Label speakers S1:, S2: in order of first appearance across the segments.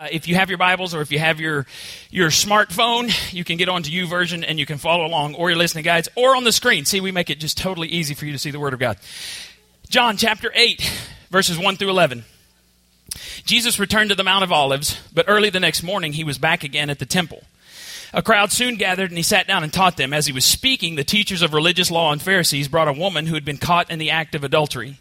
S1: Uh, if you have your Bibles or if you have your your smartphone, you can get onto YouVersion and you can follow along, or your listening guides, or on the screen. See, we make it just totally easy for you to see the Word of God. John chapter eight, verses one through eleven. Jesus returned to the Mount of Olives, but early the next morning he was back again at the temple. A crowd soon gathered, and he sat down and taught them. As he was speaking, the teachers of religious law and Pharisees brought a woman who had been caught in the act of adultery.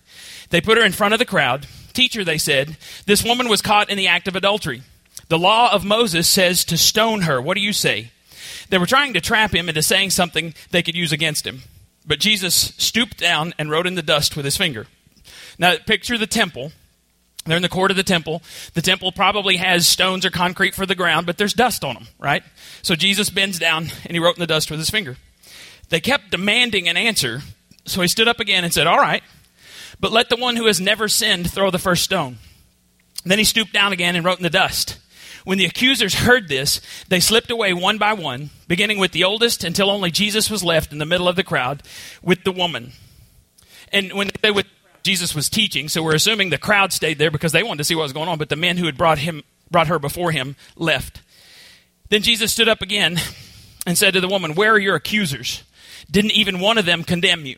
S1: They put her in front of the crowd. Teacher, they said, this woman was caught in the act of adultery. The law of Moses says to stone her. What do you say? They were trying to trap him into saying something they could use against him. But Jesus stooped down and wrote in the dust with his finger. Now, picture the temple. They're in the court of the temple. The temple probably has stones or concrete for the ground, but there's dust on them, right? So Jesus bends down and he wrote in the dust with his finger. They kept demanding an answer, so he stood up again and said, All right, but let the one who has never sinned throw the first stone. Then he stooped down again and wrote in the dust. When the accusers heard this, they slipped away one by one, beginning with the oldest until only Jesus was left in the middle of the crowd with the woman. And when they would, Jesus was teaching, so we're assuming the crowd stayed there because they wanted to see what was going on, but the men who had brought him brought her before him left. Then Jesus stood up again and said to the woman, "Where are your accusers? Didn't even one of them condemn you?"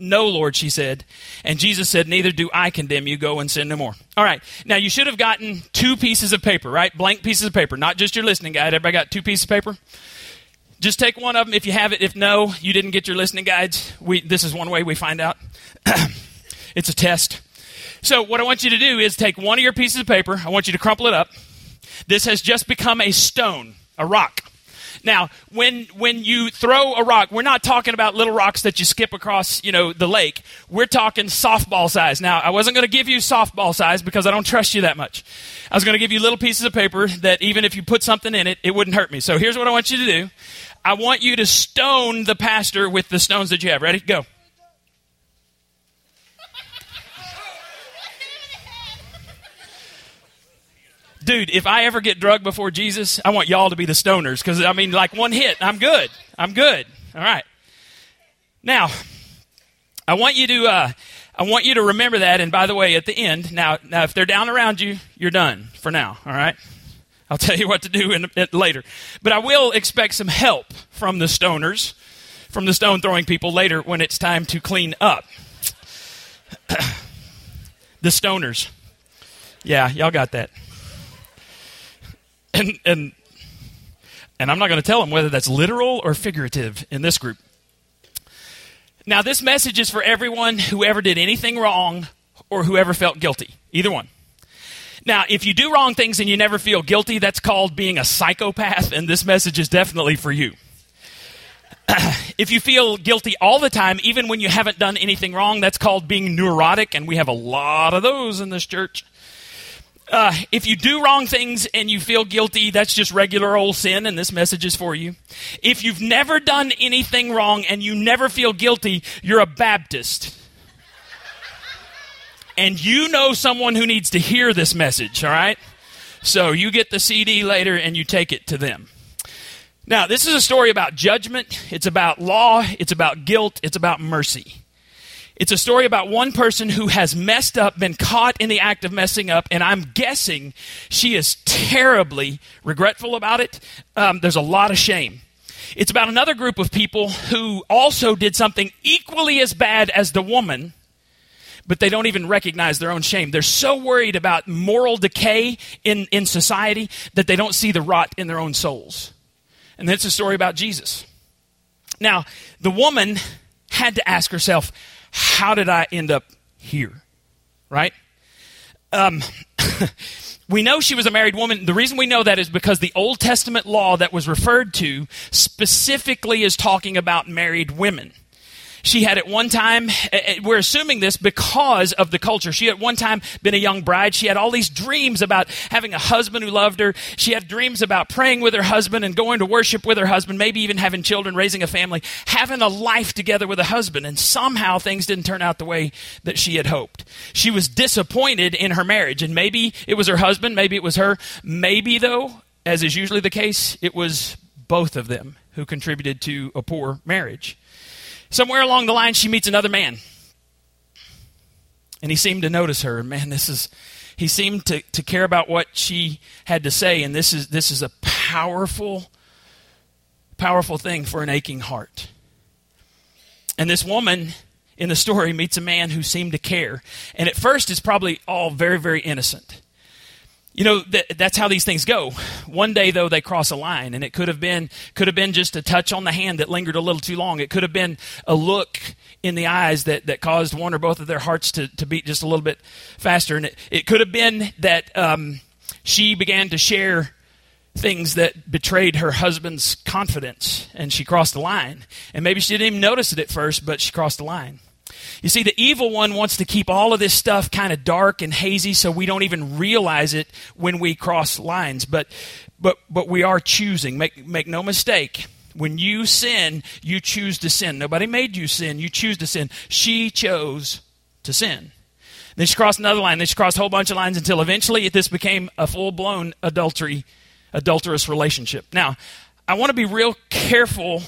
S1: No, Lord, she said. And Jesus said, Neither do I condemn you. Go and sin no more. All right. Now, you should have gotten two pieces of paper, right? Blank pieces of paper, not just your listening guide. Everybody got two pieces of paper? Just take one of them if you have it. If no, you didn't get your listening guides. We, this is one way we find out. it's a test. So, what I want you to do is take one of your pieces of paper. I want you to crumple it up. This has just become a stone, a rock. Now, when when you throw a rock, we're not talking about little rocks that you skip across, you know, the lake. We're talking softball size. Now, I wasn't going to give you softball size because I don't trust you that much. I was going to give you little pieces of paper that even if you put something in it, it wouldn't hurt me. So here's what I want you to do. I want you to stone the pastor with the stones that you have. Ready? Go. Dude, if I ever get drugged before Jesus, I want y'all to be the stoners because I mean, like one hit, I'm good. I'm good. All right. Now, I want you to, uh, I want you to remember that. And by the way, at the end, now, now, if they're down around you, you're done for now. All right. I'll tell you what to do in, in, later. But I will expect some help from the stoners, from the stone throwing people later when it's time to clean up. the stoners. Yeah, y'all got that and and and I'm not going to tell them whether that's literal or figurative in this group. Now, this message is for everyone who ever did anything wrong or whoever felt guilty. Either one. Now, if you do wrong things and you never feel guilty, that's called being a psychopath, and this message is definitely for you. if you feel guilty all the time, even when you haven't done anything wrong, that's called being neurotic, and we have a lot of those in this church. Uh, if you do wrong things and you feel guilty, that's just regular old sin, and this message is for you. If you've never done anything wrong and you never feel guilty, you're a Baptist. and you know someone who needs to hear this message, all right? So you get the CD later and you take it to them. Now, this is a story about judgment, it's about law, it's about guilt, it's about mercy. It's a story about one person who has messed up, been caught in the act of messing up, and I'm guessing she is terribly regretful about it. Um, there's a lot of shame. It's about another group of people who also did something equally as bad as the woman, but they don't even recognize their own shame. They're so worried about moral decay in, in society that they don't see the rot in their own souls. And that's a story about Jesus. Now, the woman had to ask herself, how did I end up here? Right? Um, we know she was a married woman. The reason we know that is because the Old Testament law that was referred to specifically is talking about married women. She had at one time, we're assuming this because of the culture. She had at one time been a young bride. She had all these dreams about having a husband who loved her. She had dreams about praying with her husband and going to worship with her husband, maybe even having children, raising a family, having a life together with a husband. And somehow things didn't turn out the way that she had hoped. She was disappointed in her marriage. And maybe it was her husband, maybe it was her. Maybe, though, as is usually the case, it was both of them who contributed to a poor marriage. Somewhere along the line, she meets another man. And he seemed to notice her. Man, this is, He seemed to, to care about what she had to say, and this is, this is a powerful, powerful thing for an aching heart. And this woman in the story meets a man who seemed to care. And at first, it's probably all very, very innocent. You know that, that's how these things go. One day, though, they cross a line, and it could have been could have been just a touch on the hand that lingered a little too long. It could have been a look in the eyes that, that caused one or both of their hearts to, to beat just a little bit faster, and it, it could have been that um, she began to share things that betrayed her husband's confidence, and she crossed the line. And maybe she didn't even notice it at first, but she crossed the line. You see, the evil one wants to keep all of this stuff kind of dark and hazy so we don't even realize it when we cross lines. But, but, but we are choosing. Make, make no mistake. When you sin, you choose to sin. Nobody made you sin. You choose to sin. She chose to sin. Then she crossed another line. Then she crossed a whole bunch of lines until eventually this became a full blown adultery, adulterous relationship. Now, I want to be real careful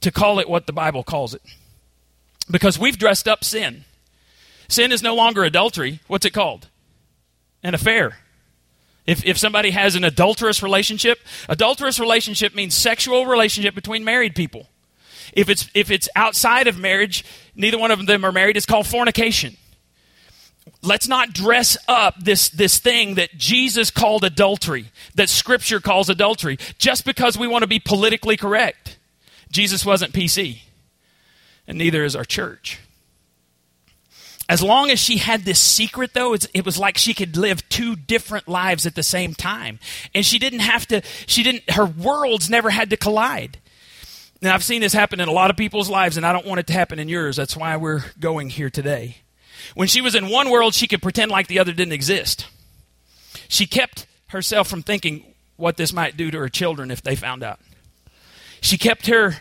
S1: to call it what the Bible calls it. Because we've dressed up sin. Sin is no longer adultery. What's it called? An affair. If, if somebody has an adulterous relationship, adulterous relationship means sexual relationship between married people. If it's, if it's outside of marriage, neither one of them are married, it's called fornication. Let's not dress up this, this thing that Jesus called adultery, that Scripture calls adultery, just because we want to be politically correct. Jesus wasn't PC and neither is our church. As long as she had this secret, though, it was like she could live two different lives at the same time. And she didn't have to, she didn't, her worlds never had to collide. Now, I've seen this happen in a lot of people's lives, and I don't want it to happen in yours. That's why we're going here today. When she was in one world, she could pretend like the other didn't exist. She kept herself from thinking what this might do to her children if they found out. She kept her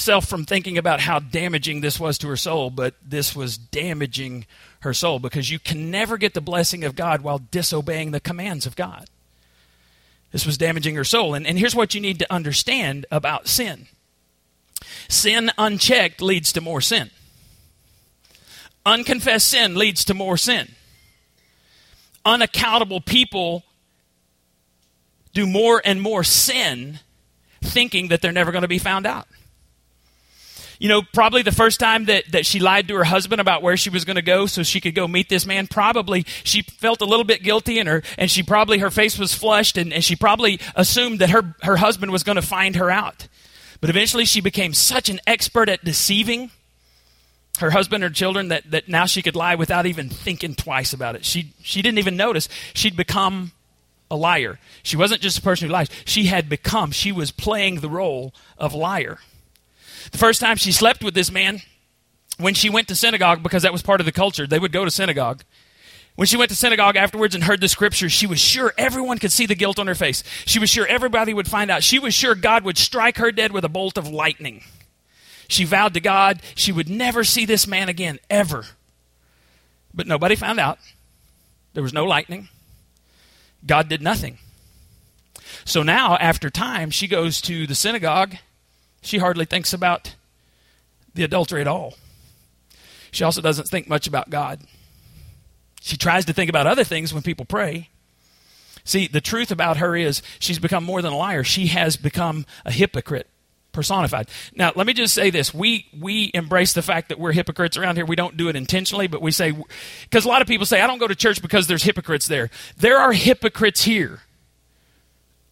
S1: self from thinking about how damaging this was to her soul, but this was damaging her soul because you can never get the blessing of God while disobeying the commands of God. This was damaging her soul. And, and here's what you need to understand about sin sin unchecked leads to more sin, unconfessed sin leads to more sin. Unaccountable people do more and more sin thinking that they're never going to be found out you know, probably the first time that, that she lied to her husband about where she was going to go so she could go meet this man, probably she felt a little bit guilty and her, and she probably, her face was flushed and, and she probably assumed that her, her husband was going to find her out. But eventually she became such an expert at deceiving her husband or children that, that now she could lie without even thinking twice about it. She, she didn't even notice. She'd become a liar. She wasn't just a person who lies. She had become, she was playing the role of liar. The first time she slept with this man, when she went to synagogue, because that was part of the culture, they would go to synagogue. When she went to synagogue afterwards and heard the scriptures, she was sure everyone could see the guilt on her face. She was sure everybody would find out. She was sure God would strike her dead with a bolt of lightning. She vowed to God she would never see this man again, ever. But nobody found out. There was no lightning. God did nothing. So now, after time, she goes to the synagogue she hardly thinks about the adultery at all. She also doesn't think much about God. She tries to think about other things when people pray. See, the truth about her is she's become more than a liar. She has become a hypocrite personified. Now, let me just say this. We we embrace the fact that we're hypocrites around here. We don't do it intentionally, but we say cuz a lot of people say I don't go to church because there's hypocrites there. There are hypocrites here.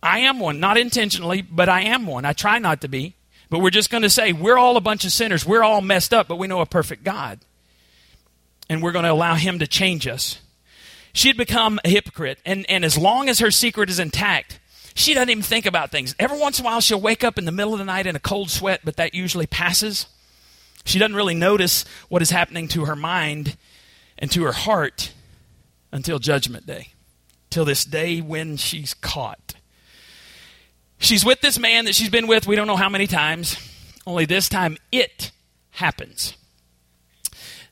S1: I am one, not intentionally, but I am one. I try not to be. But we're just going to say we're all a bunch of sinners. We're all messed up, but we know a perfect God. And we're going to allow Him to change us. She'd become a hypocrite. And, and as long as her secret is intact, she doesn't even think about things. Every once in a while, she'll wake up in the middle of the night in a cold sweat, but that usually passes. She doesn't really notice what is happening to her mind and to her heart until Judgment Day, till this day when she's caught. She's with this man that she's been with, we don't know how many times, only this time it happens.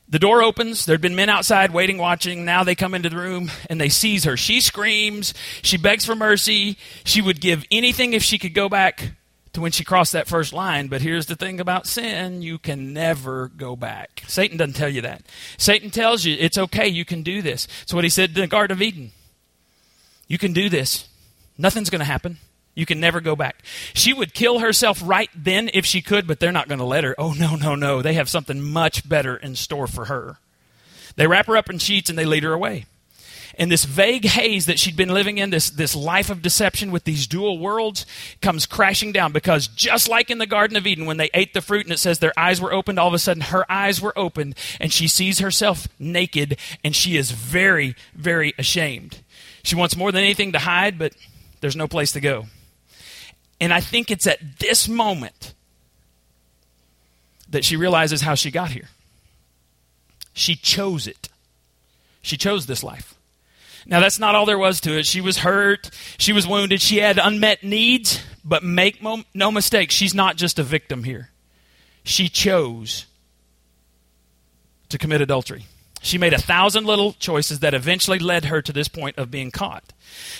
S1: The door opens. There'd been men outside waiting, watching. Now they come into the room and they seize her. She screams. She begs for mercy. She would give anything if she could go back to when she crossed that first line. But here's the thing about sin you can never go back. Satan doesn't tell you that. Satan tells you it's okay, you can do this. It's what he said in the Garden of Eden. You can do this, nothing's going to happen. You can never go back. She would kill herself right then if she could, but they're not going to let her. Oh, no, no, no. They have something much better in store for her. They wrap her up in sheets and they lead her away. And this vague haze that she'd been living in, this, this life of deception with these dual worlds, comes crashing down because just like in the Garden of Eden, when they ate the fruit and it says their eyes were opened, all of a sudden her eyes were opened and she sees herself naked and she is very, very ashamed. She wants more than anything to hide, but there's no place to go. And I think it's at this moment that she realizes how she got here. She chose it. She chose this life. Now, that's not all there was to it. She was hurt. She was wounded. She had unmet needs. But make no mistake, she's not just a victim here. She chose to commit adultery. She made a thousand little choices that eventually led her to this point of being caught.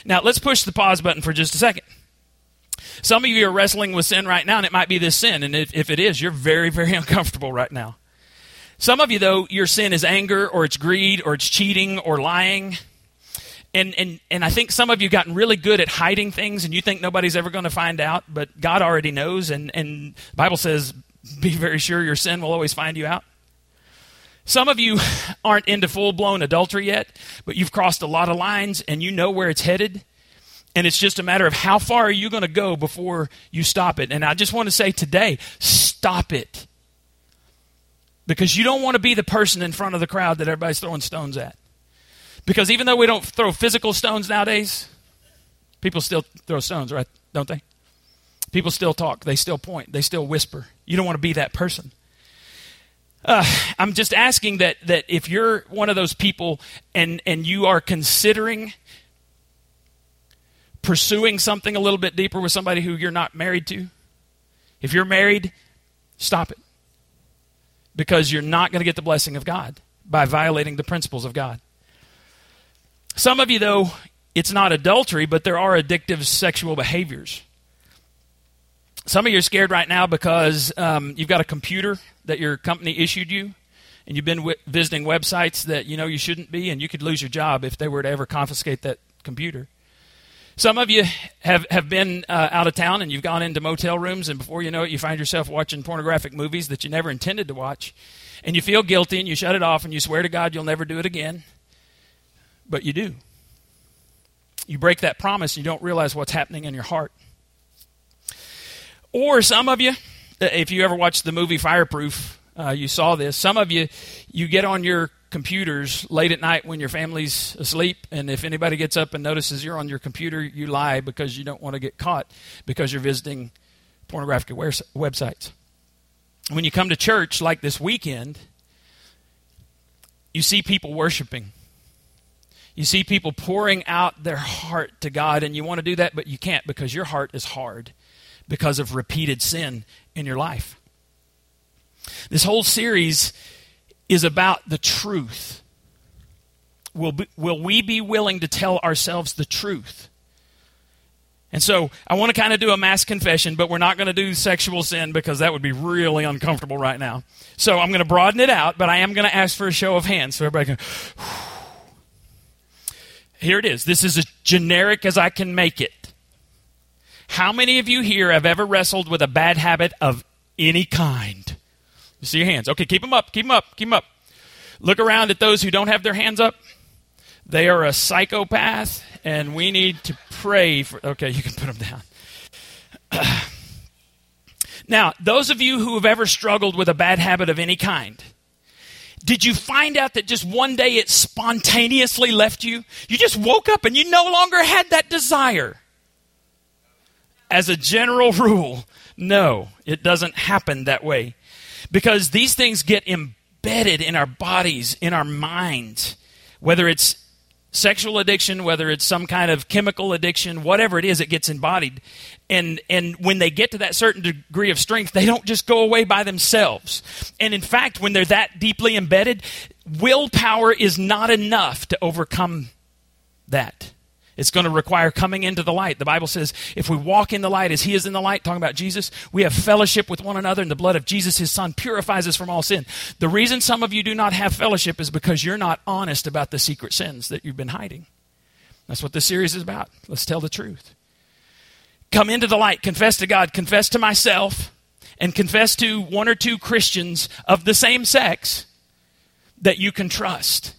S1: Now, let's push the pause button for just a second. Some of you are wrestling with sin right now, and it might be this sin. And if, if it is, you're very, very uncomfortable right now. Some of you, though, your sin is anger, or it's greed, or it's cheating, or lying. And, and, and I think some of you gotten really good at hiding things, and you think nobody's ever going to find out, but God already knows. And, and the Bible says, be very sure your sin will always find you out. Some of you aren't into full blown adultery yet, but you've crossed a lot of lines and you know where it's headed. And it's just a matter of how far are you going to go before you stop it. And I just want to say today, stop it. Because you don't want to be the person in front of the crowd that everybody's throwing stones at. Because even though we don't throw physical stones nowadays, people still throw stones, right? Don't they? People still talk, they still point, they still whisper. You don't want to be that person. Uh, I'm just asking that, that if you're one of those people and, and you are considering pursuing something a little bit deeper with somebody who you're not married to, if you're married, stop it. Because you're not going to get the blessing of God by violating the principles of God. Some of you, though, it's not adultery, but there are addictive sexual behaviors. Some of you are scared right now because um, you've got a computer that your company issued you, and you've been w- visiting websites that you know you shouldn't be, and you could lose your job if they were to ever confiscate that computer. Some of you have, have been uh, out of town and you've gone into motel rooms, and before you know it, you find yourself watching pornographic movies that you never intended to watch. And you feel guilty and you shut it off and you swear to God you'll never do it again. But you do. You break that promise and you don't realize what's happening in your heart. Or some of you, uh, if you ever watched the movie Fireproof, uh, you saw this. Some of you, you get on your computers late at night when your family's asleep, and if anybody gets up and notices you're on your computer, you lie because you don't want to get caught because you're visiting pornographic websites. When you come to church, like this weekend, you see people worshiping. You see people pouring out their heart to God, and you want to do that, but you can't because your heart is hard because of repeated sin in your life. This whole series is about the truth. Will, be, will we be willing to tell ourselves the truth? And so I want to kind of do a mass confession, but we're not going to do sexual sin because that would be really uncomfortable right now. So I'm going to broaden it out, but I am going to ask for a show of hands so everybody can. Here it is. This is as generic as I can make it. How many of you here have ever wrestled with a bad habit of any kind? You see your hands. Okay, keep them up, keep them up, keep them up. Look around at those who don't have their hands up. They are a psychopath, and we need to pray for. Okay, you can put them down. now, those of you who have ever struggled with a bad habit of any kind, did you find out that just one day it spontaneously left you? You just woke up and you no longer had that desire. As a general rule, no, it doesn't happen that way because these things get embedded in our bodies, in our minds, whether it's sexual addiction, whether it's some kind of chemical addiction, whatever it is, it gets embodied. And, and when they get to that certain degree of strength, they don't just go away by themselves. And in fact, when they're that deeply embedded, willpower is not enough to overcome that. It's going to require coming into the light. The Bible says, if we walk in the light as He is in the light, talking about Jesus, we have fellowship with one another, and the blood of Jesus, His Son, purifies us from all sin. The reason some of you do not have fellowship is because you're not honest about the secret sins that you've been hiding. That's what this series is about. Let's tell the truth. Come into the light, confess to God, confess to myself, and confess to one or two Christians of the same sex that you can trust.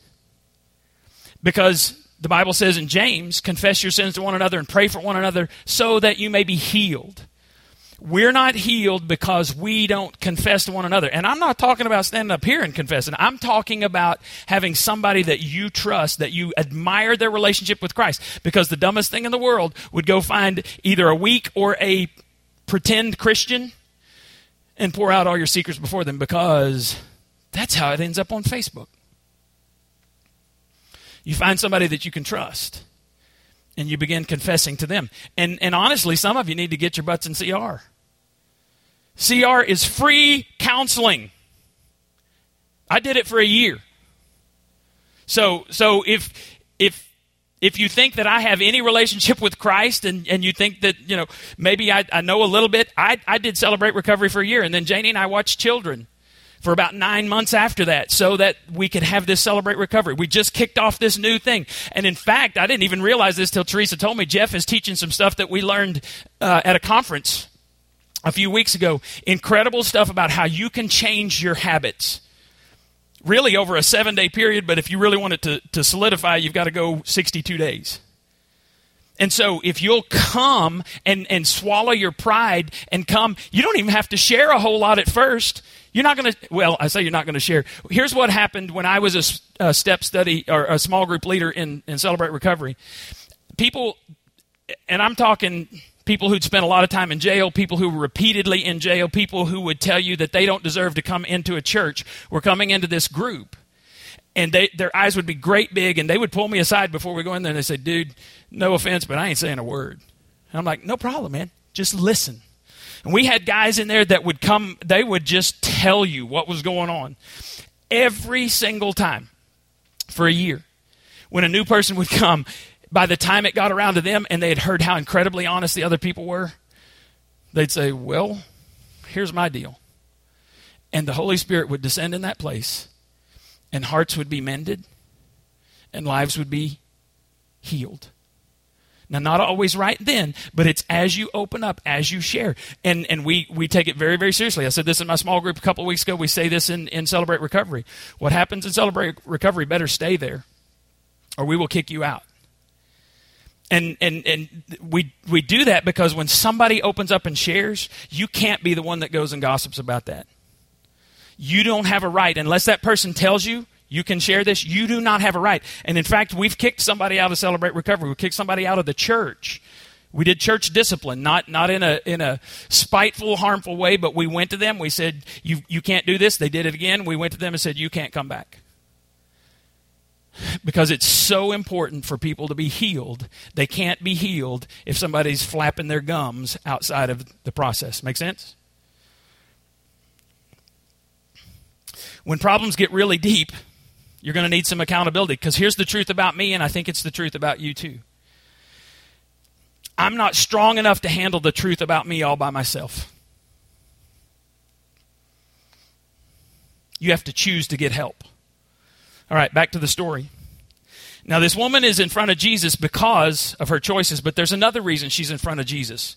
S1: Because the Bible says in James, confess your sins to one another and pray for one another so that you may be healed. We're not healed because we don't confess to one another. And I'm not talking about standing up here and confessing. I'm talking about having somebody that you trust, that you admire their relationship with Christ. Because the dumbest thing in the world would go find either a weak or a pretend Christian and pour out all your secrets before them because that's how it ends up on Facebook. You find somebody that you can trust and you begin confessing to them. And, and honestly, some of you need to get your butts in CR. CR is free counseling. I did it for a year. So, so if, if, if you think that I have any relationship with Christ and, and you think that, you know, maybe I, I know a little bit, I, I did celebrate recovery for a year. And then Janie and I watched children for about nine months after that so that we could have this celebrate recovery. We just kicked off this new thing. And in fact, I didn't even realize this till Teresa told me. Jeff is teaching some stuff that we learned uh, at a conference a few weeks ago. Incredible stuff about how you can change your habits. Really over a seven day period, but if you really want it to, to solidify, you've got to go 62 days. And so if you'll come and, and swallow your pride and come, you don't even have to share a whole lot at first. You're not going to, well, I say you're not going to share. Here's what happened when I was a, a, step study or a small group leader in, in Celebrate Recovery. People, and I'm talking people who'd spent a lot of time in jail, people who were repeatedly in jail, people who would tell you that they don't deserve to come into a church, were coming into this group. And they, their eyes would be great big, and they would pull me aside before we go in there, and they say, Dude, no offense, but I ain't saying a word. And I'm like, No problem, man. Just listen. And we had guys in there that would come, they would just tell you what was going on every single time for a year. When a new person would come, by the time it got around to them and they had heard how incredibly honest the other people were, they'd say, Well, here's my deal. And the Holy Spirit would descend in that place, and hearts would be mended, and lives would be healed. Now, not always right then, but it's as you open up, as you share. And, and we, we take it very, very seriously. I said this in my small group a couple weeks ago. We say this in, in Celebrate Recovery. What happens in Celebrate Recovery better stay there, or we will kick you out. And, and, and we, we do that because when somebody opens up and shares, you can't be the one that goes and gossips about that. You don't have a right, unless that person tells you, you can share this. You do not have a right. And in fact, we've kicked somebody out of Celebrate Recovery. We kicked somebody out of the church. We did church discipline, not, not in, a, in a spiteful, harmful way, but we went to them. We said, you, you can't do this. They did it again. We went to them and said, You can't come back. Because it's so important for people to be healed. They can't be healed if somebody's flapping their gums outside of the process. Make sense? When problems get really deep, you're going to need some accountability because here's the truth about me, and I think it's the truth about you too. I'm not strong enough to handle the truth about me all by myself. You have to choose to get help. All right, back to the story. Now, this woman is in front of Jesus because of her choices, but there's another reason she's in front of Jesus.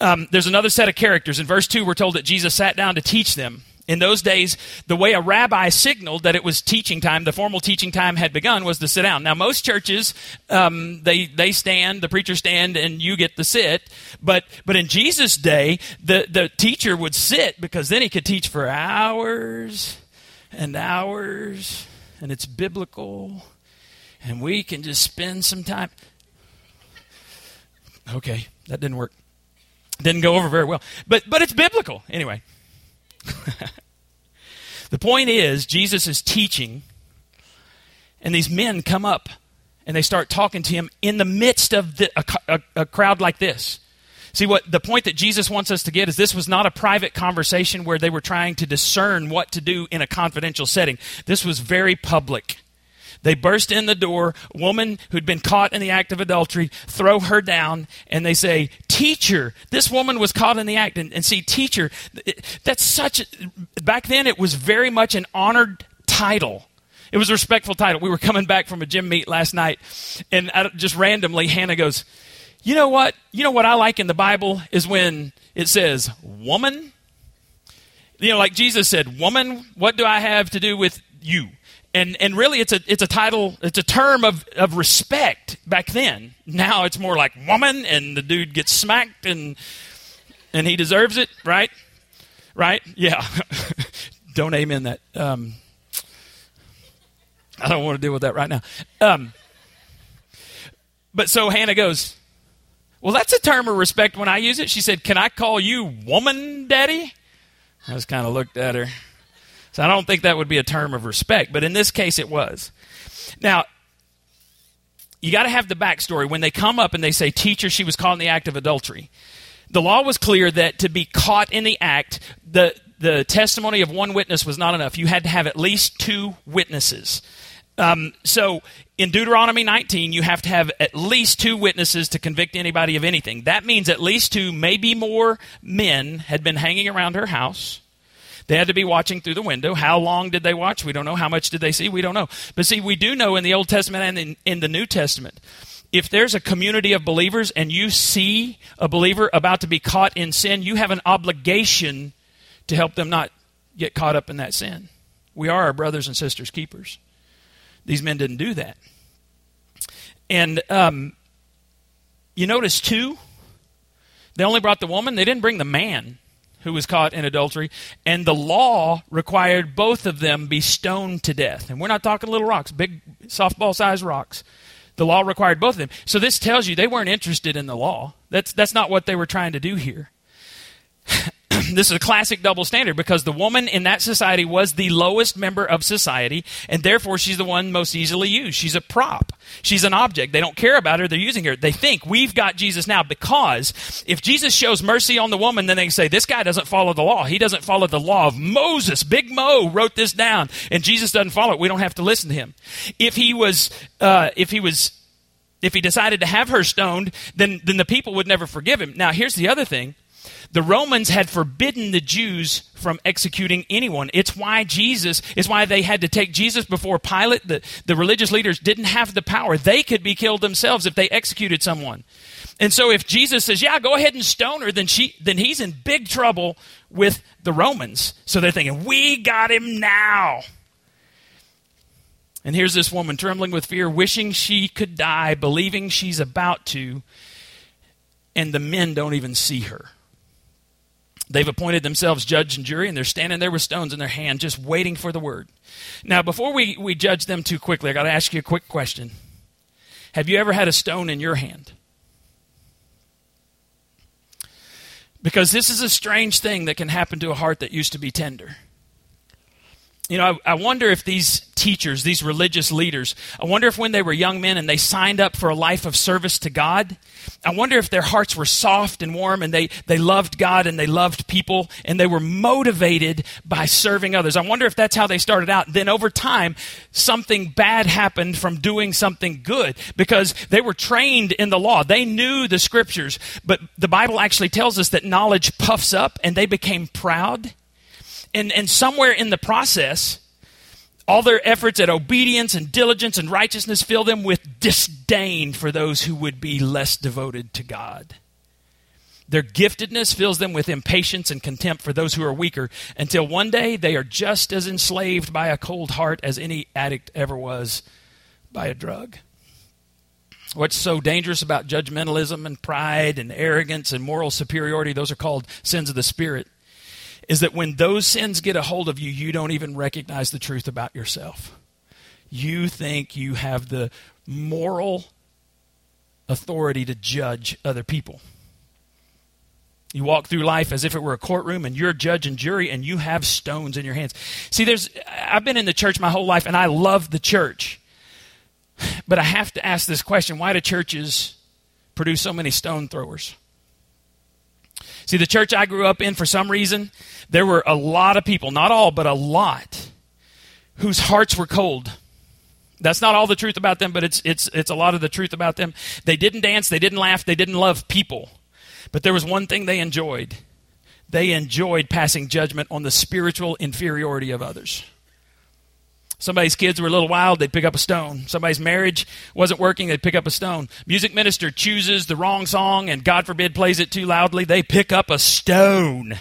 S1: Um, there's another set of characters. In verse 2, we're told that Jesus sat down to teach them. In those days, the way a rabbi signaled that it was teaching time, the formal teaching time had begun, was to sit down. Now, most churches, um, they they stand, the preacher stand, and you get to sit. But but in Jesus' day, the the teacher would sit because then he could teach for hours and hours, and it's biblical, and we can just spend some time. Okay, that didn't work. Didn't go over very well, but but it's biblical anyway. the point is, Jesus is teaching, and these men come up and they start talking to him in the midst of the, a, a, a crowd like this. See, what the point that Jesus wants us to get is this was not a private conversation where they were trying to discern what to do in a confidential setting. This was very public. They burst in the door, woman who'd been caught in the act of adultery, throw her down, and they say, Teacher, this woman was caught in the act. And, and see, teacher, that's such, back then it was very much an honored title. It was a respectful title. We were coming back from a gym meet last night, and I, just randomly, Hannah goes, You know what? You know what I like in the Bible is when it says, Woman. You know, like Jesus said, Woman, what do I have to do with you? And and really it's a it's a title it's a term of of respect back then. Now it's more like woman and the dude gets smacked and and he deserves it right? Right? Yeah. Don't amen that um, i don't want to deal with that right now. Um, but so hannah goes well that's a term of respect when i use it. She said can i call you woman daddy? I just kind of looked at her so I don't think that would be a term of respect, but in this case it was. Now, you got to have the backstory. When they come up and they say, Teacher, she was caught in the act of adultery. The law was clear that to be caught in the act, the, the testimony of one witness was not enough. You had to have at least two witnesses. Um, so in Deuteronomy 19, you have to have at least two witnesses to convict anybody of anything. That means at least two, maybe more men had been hanging around her house they had to be watching through the window. How long did they watch? We don't know. How much did they see? We don't know. But see, we do know in the Old Testament and in, in the New Testament, if there's a community of believers and you see a believer about to be caught in sin, you have an obligation to help them not get caught up in that sin. We are our brothers and sisters' keepers. These men didn't do that. And um, you notice, too, they only brought the woman, they didn't bring the man who was caught in adultery, and the law required both of them be stoned to death. And we're not talking little rocks, big softball sized rocks. The law required both of them. So this tells you they weren't interested in the law. That's, that's not what they were trying to do here. This is a classic double standard because the woman in that society was the lowest member of society, and therefore she's the one most easily used. She's a prop. She's an object. They don't care about her. They're using her. They think we've got Jesus now because if Jesus shows mercy on the woman, then they say this guy doesn't follow the law. He doesn't follow the law of Moses. Big Mo wrote this down, and Jesus doesn't follow it. We don't have to listen to him. If he was, uh, if he was if he decided to have her stoned, then, then the people would never forgive him. Now, here's the other thing the Romans had forbidden the Jews from executing anyone. It's why Jesus, it's why they had to take Jesus before Pilate. The, the religious leaders didn't have the power. They could be killed themselves if they executed someone. And so if Jesus says, yeah, go ahead and stone her, then, she, then he's in big trouble with the Romans. So they're thinking, we got him now. And here's this woman trembling with fear, wishing she could die, believing she's about to, and the men don't even see her. They've appointed themselves judge and jury, and they're standing there with stones in their hand, just waiting for the word. Now, before we, we judge them too quickly, I got to ask you a quick question. Have you ever had a stone in your hand? Because this is a strange thing that can happen to a heart that used to be tender. You know, I, I wonder if these teachers, these religious leaders, I wonder if when they were young men and they signed up for a life of service to God, I wonder if their hearts were soft and warm and they, they loved God and they loved people and they were motivated by serving others. I wonder if that's how they started out. Then over time, something bad happened from doing something good because they were trained in the law. They knew the scriptures, but the Bible actually tells us that knowledge puffs up and they became proud. And, and somewhere in the process, all their efforts at obedience and diligence and righteousness fill them with disdain for those who would be less devoted to God. Their giftedness fills them with impatience and contempt for those who are weaker until one day they are just as enslaved by a cold heart as any addict ever was by a drug. What's so dangerous about judgmentalism and pride and arrogance and moral superiority? Those are called sins of the Spirit is that when those sins get a hold of you, you don't even recognize the truth about yourself. You think you have the moral authority to judge other people. You walk through life as if it were a courtroom and you're judge and jury and you have stones in your hands. See, there's I've been in the church my whole life and I love the church. But I have to ask this question, why do churches produce so many stone throwers? See, the church I grew up in, for some reason, there were a lot of people, not all, but a lot, whose hearts were cold. That's not all the truth about them, but it's, it's, it's a lot of the truth about them. They didn't dance, they didn't laugh, they didn't love people. But there was one thing they enjoyed they enjoyed passing judgment on the spiritual inferiority of others. Somebody's kids were a little wild, they'd pick up a stone. Somebody's marriage wasn't working, they'd pick up a stone. Music minister chooses the wrong song and God forbid plays it too loudly, they pick up a stone.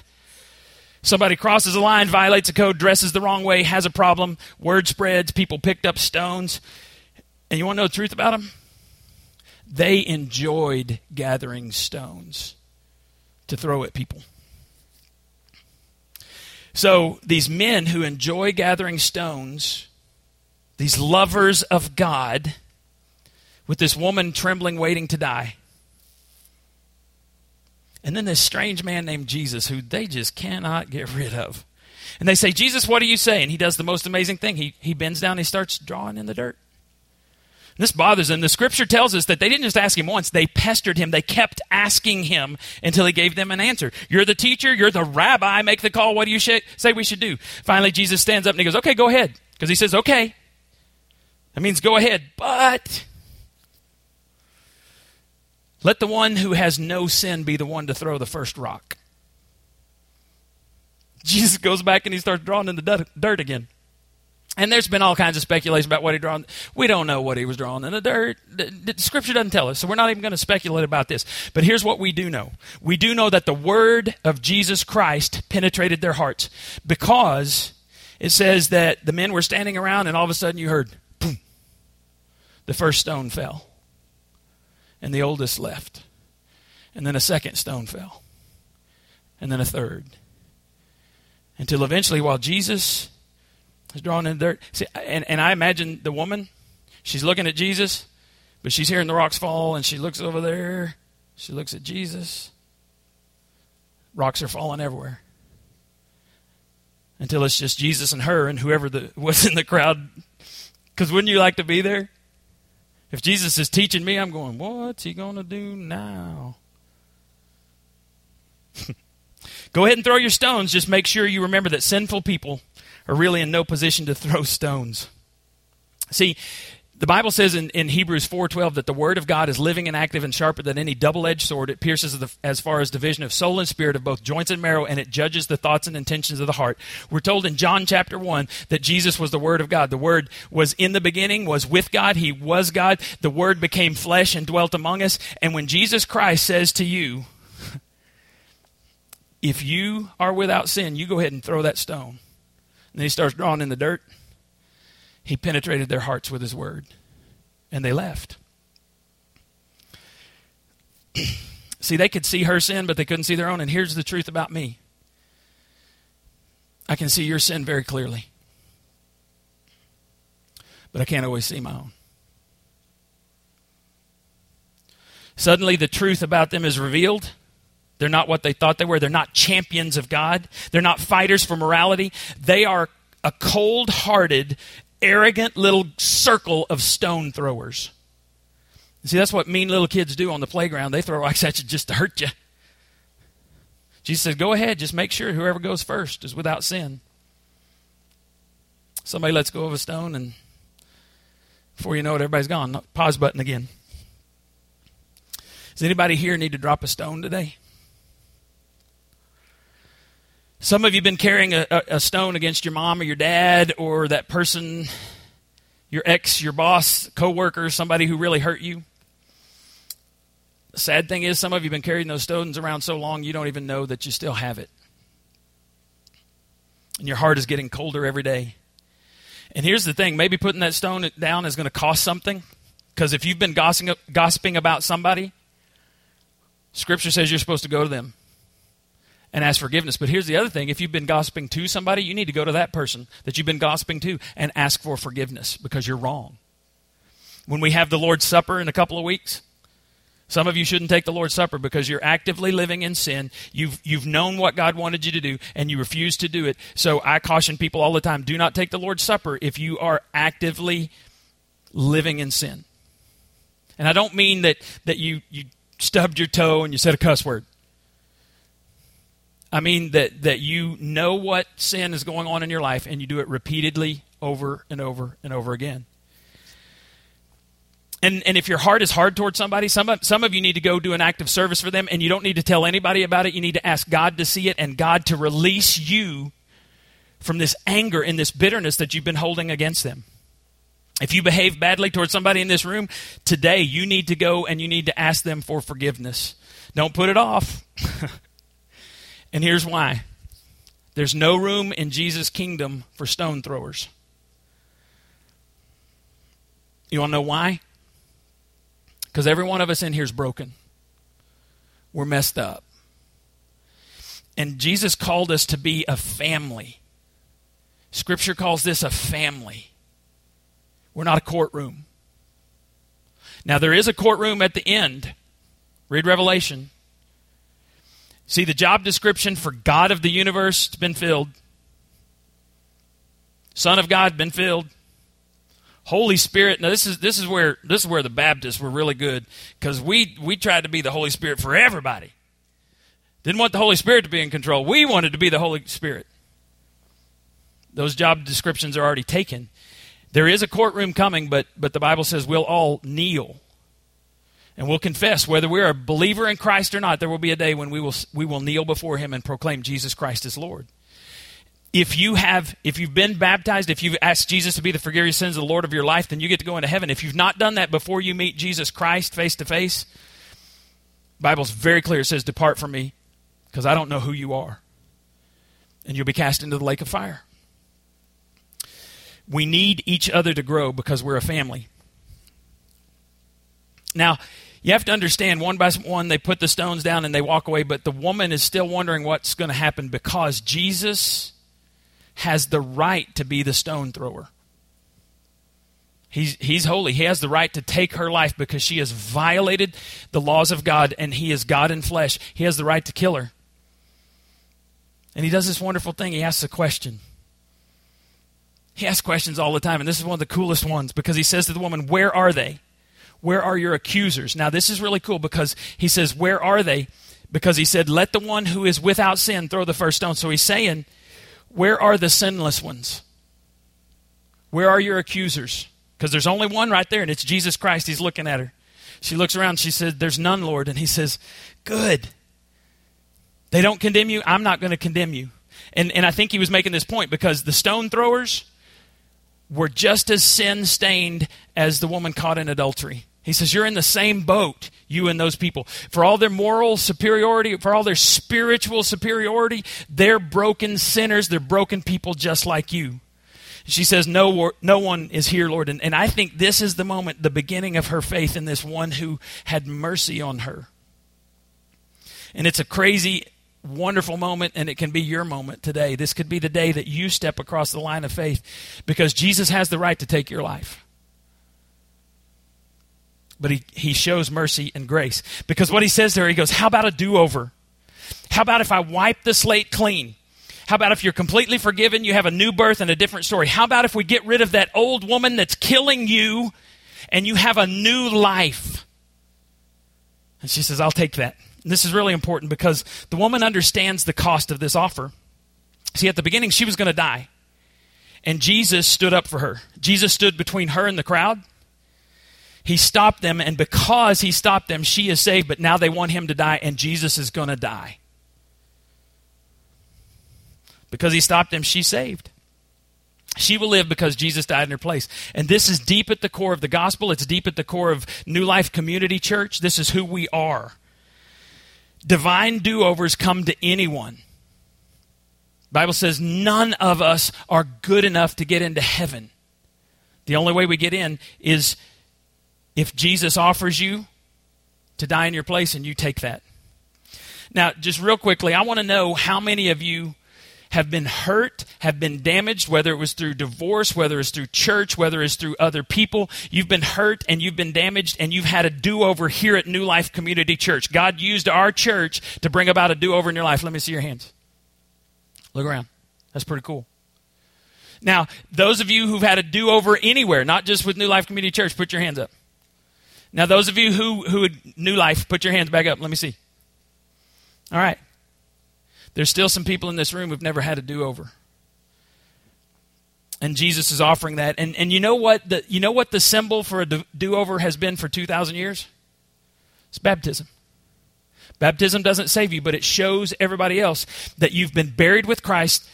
S1: Somebody crosses a line, violates a code, dresses the wrong way, has a problem, word spreads, people picked up stones. And you want to know the truth about them? They enjoyed gathering stones to throw at people. So these men who enjoy gathering stones, these lovers of God, with this woman trembling, waiting to die, and then this strange man named Jesus who they just cannot get rid of. And they say, Jesus, what do you say? And he does the most amazing thing. He, he bends down, he starts drawing in the dirt. And this bothers them. The scripture tells us that they didn't just ask him once, they pestered him. They kept asking him until he gave them an answer. You're the teacher, you're the rabbi, make the call. What do you sh- say we should do? Finally, Jesus stands up and he goes, Okay, go ahead. Because he says, Okay. That means go ahead. But let the one who has no sin be the one to throw the first rock. Jesus goes back and he starts drawing in the dirt again. And there's been all kinds of speculation about what he drawn. We don't know what he was drawing in the dirt. The, scripture doesn't tell us, so we're not even going to speculate about this. But here's what we do know: we do know that the word of Jesus Christ penetrated their hearts because it says that the men were standing around, and all of a sudden you heard, boom, the first stone fell and the oldest left. And then a second stone fell. And then a third. Until eventually, while Jesus is drawn in dirt, see, and, and I imagine the woman, she's looking at Jesus, but she's hearing the rocks fall, and she looks over there. She looks at Jesus. Rocks are falling everywhere. Until it's just Jesus and her and whoever the, was in the crowd. Because wouldn't you like to be there? If Jesus is teaching me, I'm going, what's he going to do now? Go ahead and throw your stones. Just make sure you remember that sinful people are really in no position to throw stones. See, the Bible says in, in Hebrews 4.12 that the Word of God is living and active and sharper than any double-edged sword. It pierces the, as far as division of soul and spirit of both joints and marrow, and it judges the thoughts and intentions of the heart. We're told in John chapter 1 that Jesus was the Word of God. The Word was in the beginning, was with God. He was God. The Word became flesh and dwelt among us. And when Jesus Christ says to you, if you are without sin, you go ahead and throw that stone. And he starts drawing in the dirt. He penetrated their hearts with his word, and they left. see, they could see her sin, but they couldn't see their own. And here's the truth about me I can see your sin very clearly, but I can't always see my own. Suddenly, the truth about them is revealed. They're not what they thought they were. They're not champions of God. They're not fighters for morality. They are a cold hearted, arrogant little circle of stone throwers. See, that's what mean little kids do on the playground. They throw rocks at you just to hurt you. Jesus says, Go ahead, just make sure whoever goes first is without sin. Somebody lets go of a stone, and before you know it, everybody's gone. Pause button again. Does anybody here need to drop a stone today? Some of you have been carrying a, a, stone against your mom or your dad or that person, your ex, your boss, coworker, somebody who really hurt you. The sad thing is, some of you have been carrying those stones around so long you don't even know that you still have it. And your heart is getting colder every day. And here's the thing maybe putting that stone down is going to cost something. Because if you've been gossiping, gossiping about somebody, Scripture says you're supposed to go to them and ask forgiveness. But here's the other thing if you've been gossiping to somebody, you need to go to that person that you've been gossiping to and ask for forgiveness because you're wrong. When we have the Lord's Supper in a couple of weeks, some of you shouldn't take the Lord's Supper because you're actively living in sin. You've, you've known what God wanted you to do and you refuse to do it. So I caution people all the time do not take the Lord's Supper if you are actively living in sin. And I don't mean that, that you, you stubbed your toe and you said a cuss word. I mean that, that you know what sin is going on in your life and you do it repeatedly over and over and over again. And, and if your heart is hard towards somebody, some of, some of you need to go do an act of service for them, and you don't need to tell anybody about it. You need to ask God to see it and God to release you from this anger and this bitterness that you've been holding against them. If you behave badly towards somebody in this room, today you need to go and you need to ask them for forgiveness. Don't put it off. and here's why there's no room in Jesus' kingdom for stone throwers. You want to know why? Because every one of us in here is broken. We're messed up. And Jesus called us to be a family. Scripture calls this a family. We're not a courtroom. Now, there is a courtroom at the end. Read Revelation. See, the job description for God of the universe has been filled. Son of God been filled. Holy Spirit. Now this is this is where this is where the Baptists were really good because we we tried to be the Holy Spirit for everybody. Didn't want the Holy Spirit to be in control. We wanted to be the Holy Spirit. Those job descriptions are already taken. There is a courtroom coming, but but the Bible says we'll all kneel and we'll confess whether we're a believer in Christ or not. There will be a day when we will we will kneel before Him and proclaim Jesus Christ as Lord. If you have if you've been baptized if you've asked jesus to be the forgiver of sins of the lord of your life then you get to go into heaven. If you've not done that before you meet jesus christ face to face bible's very clear. It says depart from me because i don't know who you are and you'll be cast into the lake of fire. We need each other to grow because we're a family. Now you have to understand one by one they put the stones down and they walk away but the woman is still wondering what's going to happen because jesus has the right to be the stone thrower. He's, he's holy. He has the right to take her life because she has violated the laws of God and he is God in flesh. He has the right to kill her. And he does this wonderful thing. He asks a question. He asks questions all the time, and this is one of the coolest ones because he says to the woman, Where are they? Where are your accusers? Now, this is really cool because he says, Where are they? Because he said, Let the one who is without sin throw the first stone. So he's saying, where are the sinless ones? Where are your accusers? Because there's only one right there, and it's Jesus Christ. He's looking at her. She looks around. She says, There's none, Lord. And he says, Good. They don't condemn you. I'm not going to condemn you. And, and I think he was making this point because the stone throwers were just as sin stained as the woman caught in adultery. He says, You're in the same boat, you and those people. For all their moral superiority, for all their spiritual superiority, they're broken sinners. They're broken people just like you. She says, No, no one is here, Lord. And, and I think this is the moment, the beginning of her faith in this one who had mercy on her. And it's a crazy, wonderful moment, and it can be your moment today. This could be the day that you step across the line of faith because Jesus has the right to take your life but he, he shows mercy and grace. Because what he says there, he goes, How about a do over? How about if I wipe the slate clean? How about if you're completely forgiven, you have a new birth and a different story? How about if we get rid of that old woman that's killing you and you have a new life? And she says, I'll take that. And this is really important because the woman understands the cost of this offer. See, at the beginning, she was going to die. And Jesus stood up for her. Jesus stood between her and the crowd. He stopped them, and because he stopped them, she is saved, but now they want him to die, and Jesus is going to die. Because he stopped them, she's saved. She will live because Jesus died in her place. And this is deep at the core of the gospel. It's deep at the core of New Life Community Church. This is who we are. Divine do overs come to anyone. Bible says none of us are good enough to get into heaven. The only way we get in is if Jesus offers you to die in your place and you take that. Now, just real quickly, I want to know how many of you have been hurt, have been damaged, whether it was through divorce, whether it's through church, whether it's through other people. You've been hurt and you've been damaged and you've had a do over here at New Life Community Church. God used our church to bring about a do over in your life. Let me see your hands. Look around. That's pretty cool. Now, those of you who've had a do over anywhere, not just with New Life Community Church, put your hands up. Now, those of you who, who new life, put your hands back up. Let me see. All right. There's still some people in this room who've never had a do over. And Jesus is offering that. And, and you know what the you know what the symbol for a do-over has been for 2000 years? It's baptism. Baptism doesn't save you, but it shows everybody else that you've been buried with Christ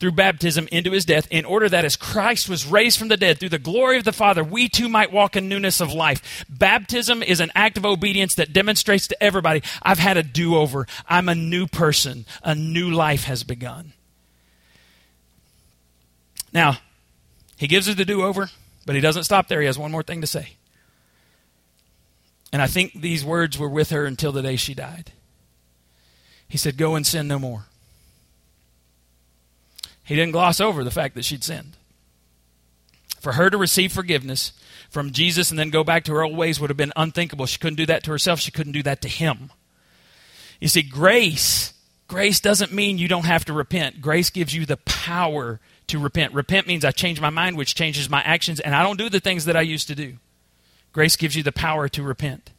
S1: through baptism into his death, in order that as Christ was raised from the dead through the glory of the Father, we too might walk in newness of life. Baptism is an act of obedience that demonstrates to everybody I've had a do over. I'm a new person. A new life has begun. Now, he gives her the do over, but he doesn't stop there. He has one more thing to say. And I think these words were with her until the day she died. He said, Go and sin no more. He didn't gloss over the fact that she'd sinned. For her to receive forgiveness from Jesus and then go back to her old ways would have been unthinkable. She couldn't do that to herself, she couldn't do that to him. You see, grace, grace doesn't mean you don't have to repent. Grace gives you the power to repent. Repent means I change my mind, which changes my actions, and I don't do the things that I used to do. Grace gives you the power to repent.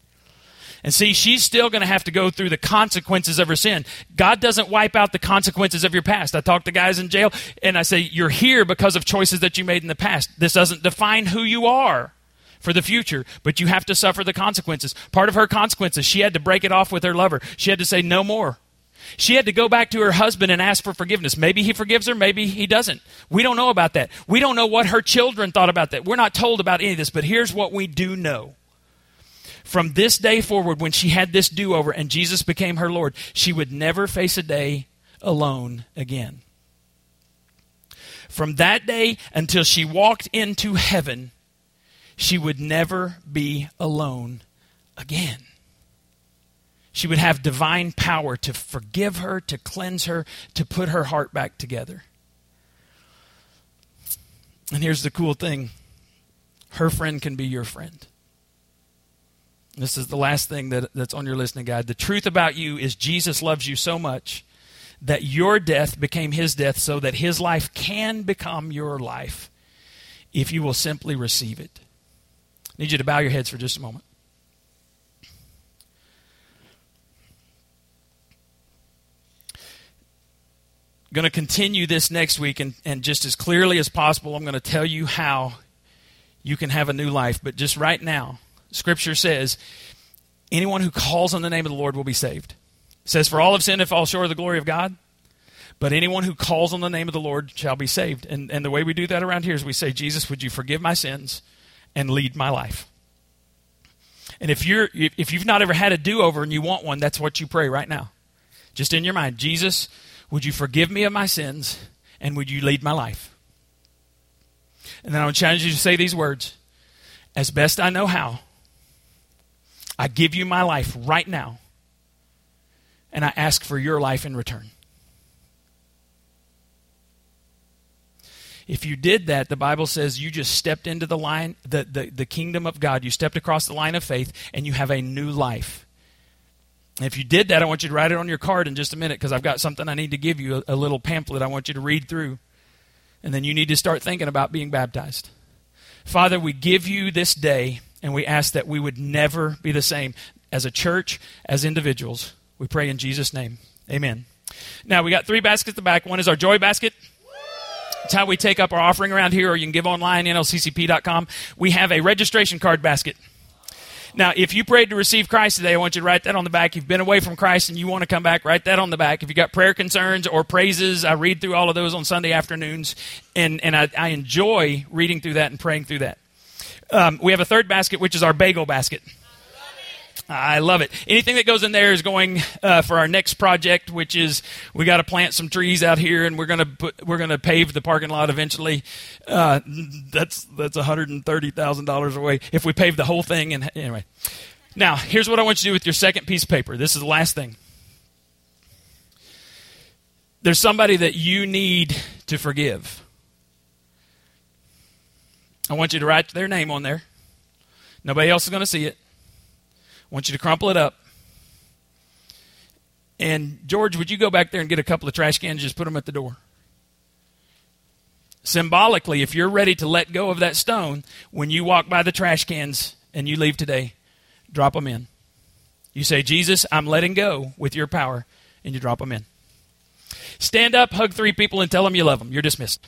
S1: And see, she's still going to have to go through the consequences of her sin. God doesn't wipe out the consequences of your past. I talk to guys in jail and I say, You're here because of choices that you made in the past. This doesn't define who you are for the future, but you have to suffer the consequences. Part of her consequences, she had to break it off with her lover. She had to say, No more. She had to go back to her husband and ask for forgiveness. Maybe he forgives her, maybe he doesn't. We don't know about that. We don't know what her children thought about that. We're not told about any of this, but here's what we do know. From this day forward, when she had this do over and Jesus became her Lord, she would never face a day alone again. From that day until she walked into heaven, she would never be alone again. She would have divine power to forgive her, to cleanse her, to put her heart back together. And here's the cool thing her friend can be your friend. This is the last thing that, that's on your listening guide. The truth about you is Jesus loves you so much that your death became his death so that his life can become your life if you will simply receive it. I need you to bow your heads for just a moment. I'm going to continue this next week, and, and just as clearly as possible, I'm going to tell you how you can have a new life. But just right now, Scripture says, anyone who calls on the name of the Lord will be saved. It says, For all have sinned and fall short of the glory of God. But anyone who calls on the name of the Lord shall be saved. And, and the way we do that around here is we say, Jesus, would you forgive my sins and lead my life? And if you're if you've not ever had a do-over and you want one, that's what you pray right now. Just in your mind, Jesus, would you forgive me of my sins and would you lead my life? And then I would challenge you to say these words As best I know how, I give you my life right now, and I ask for your life in return. If you did that, the Bible says you just stepped into the line, the, the, the kingdom of God. You stepped across the line of faith, and you have a new life. If you did that, I want you to write it on your card in just a minute because I've got something I need to give you a, a little pamphlet I want you to read through. And then you need to start thinking about being baptized. Father, we give you this day and we ask that we would never be the same as a church, as individuals. We pray in Jesus' name. Amen. Now, we got three baskets at the back. One is our joy basket. It's how we take up our offering around here, or you can give online, nlccp.com. We have a registration card basket. Now, if you prayed to receive Christ today, I want you to write that on the back. You've been away from Christ and you want to come back, write that on the back. If you got prayer concerns or praises, I read through all of those on Sunday afternoons, and, and I, I enjoy reading through that and praying through that. Um, we have a third basket, which is our bagel basket. I love it. Anything that goes in there is going uh, for our next project, which is we got to plant some trees out here, and we're gonna put we're gonna pave the parking lot eventually. Uh, that's that's one hundred and thirty thousand dollars away if we pave the whole thing. And anyway, now here's what I want you to do with your second piece of paper. This is the last thing. There's somebody that you need to forgive. I want you to write their name on there. Nobody else is going to see it. I want you to crumple it up. And George, would you go back there and get a couple of trash cans and just put them at the door? Symbolically, if you're ready to let go of that stone, when you walk by the trash cans and you leave today, drop them in. You say, Jesus, I'm letting go with your power, and you drop them in. Stand up, hug three people, and tell them you love them. You're dismissed.